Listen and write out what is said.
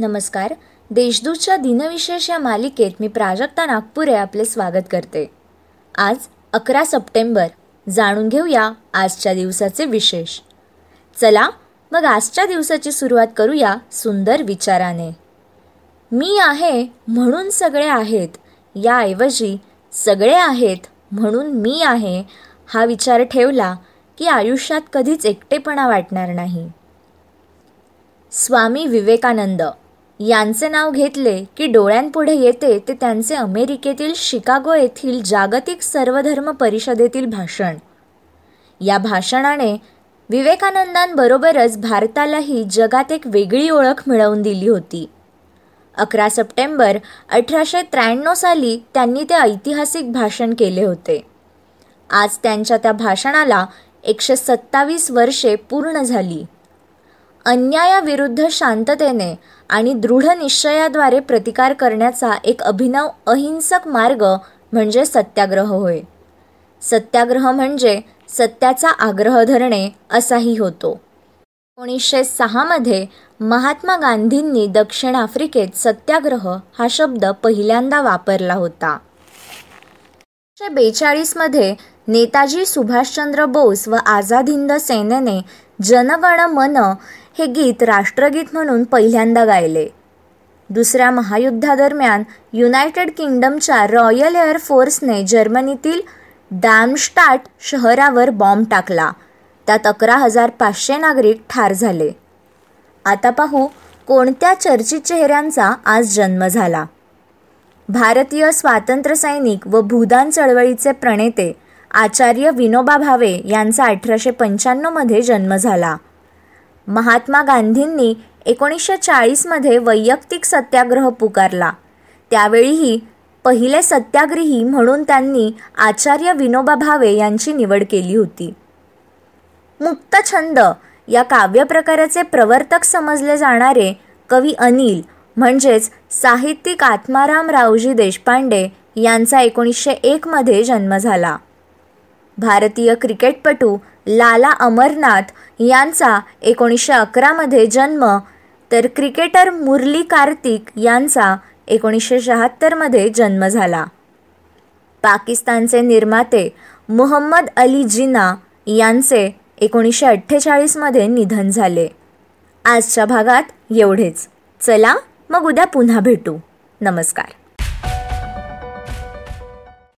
नमस्कार. देशदूतच्या दिनविशेष या मालिकेत मी प्राजक्ता नागपुरे आपले स्वागत करते. आज अकरा सप्टेंबर. जाणून घेऊया आजच्या दिवसाचे विशेष. चला मग आजच्या दिवसाची सुरुवात करूया सुंदर विचाराने. मी आहे म्हणून सगळे आहेत याऐवजी सगळे आहेत म्हणून मी आहे हा विचार ठेवला की आयुष्यात कधीच एकटेपणा वाटणार नाही. स्वामी विवेकानंद यांचे नाव घेतले की डोळ्यांपुढे येते ते त्यांचे अमेरिकेतील शिकागो येथील जागतिक सर्वधर्म परिषदेतील भाषण. या भाषणाने विवेकानंदांबरोबरच भारतालाही जगात एक वेगळी ओळख मिळवून दिली होती. अकरा सप्टेंबर अठराशे त्र्याण्णव साली त्यांनी ते ऐतिहासिक भाषण केले होते. आज त्यांच्या त्या भाषणाला एकशे सत्तावीस वर्षे पूर्ण झाली. अन्यायाविरुद्ध शांततेने आणि दृढ निश्चयाद्वारे प्रतिकार करण्याचा एक अभिनव अहिंसक मार्ग म्हणजे सत्याग्रह होय. सत्याग्रह म्हणजे सत्याचा आग्रह धरणे असाही होतो. एकोणीसशे सहामध्ये महात्मा गांधींनी दक्षिण आफ्रिकेत सत्याग्रह हा शब्द पहिल्यांदा वापरला होता. एकोणीसशे बेचाळीसमध्ये नेताजी सुभाषचंद्र बोस व आझाद हिंद सेनेने जनगण मन हे गीत राष्ट्रगीत म्हणून पहिल्यांदा गायले. दुसऱ्या महायुद्धादरम्यान युनायटेड किंगडमच्या रॉयल एअर फोर्सने जर्मनीतील डॅमस्टाट शहरावर बॉम्ब टाकला. त्यात अकरा हजार पाचशे नागरिक ठार झाले. आता पाहू कोणत्या चर्चित चेहऱ्यांचा आज जन्म झाला. भारतीय स्वातंत्र्य सैनिक व भूदान चळवळीचे प्रणेते आचार्य विनोबा भावे यांचा अठराशे पंच्याण्णवमध्ये जन्म झाला. महात्मा गांधींनी एकोणीसशे चाळीसमध्ये वैयक्तिक सत्याग्रह पुकारला. त्यावेळीही पहिले सत्याग्रही म्हणून त्यांनी आचार्य विनोबा भावे यांची निवड केली होती. मुक्तछंद या काव्यप्रकाराचे प्रवर्तक समजले जाणारे कवी अनिल म्हणजेच साहित्यिक आत्माराम रावजी देशपांडे यांचा एकोणीसशे एकमध्ये जन्म झाला. भारतीय क्रिकेटपटू लाला अमरनाथ यांचा एकोणीसशे अकरामध्ये जन्म तर क्रिकेटर मुरली कार्तिक यांचा एकोणीसशे शहात्तरमध्ये जन्म झाला. पाकिस्तानचे निर्माते मुहम्मद अली जिना यांचे एकोणीसशे अठ्ठेचाळीसमध्ये निधन झाले. आजच्या भागात एवढेच. चला मग उद्या पुन्हा भेटू. नमस्कार.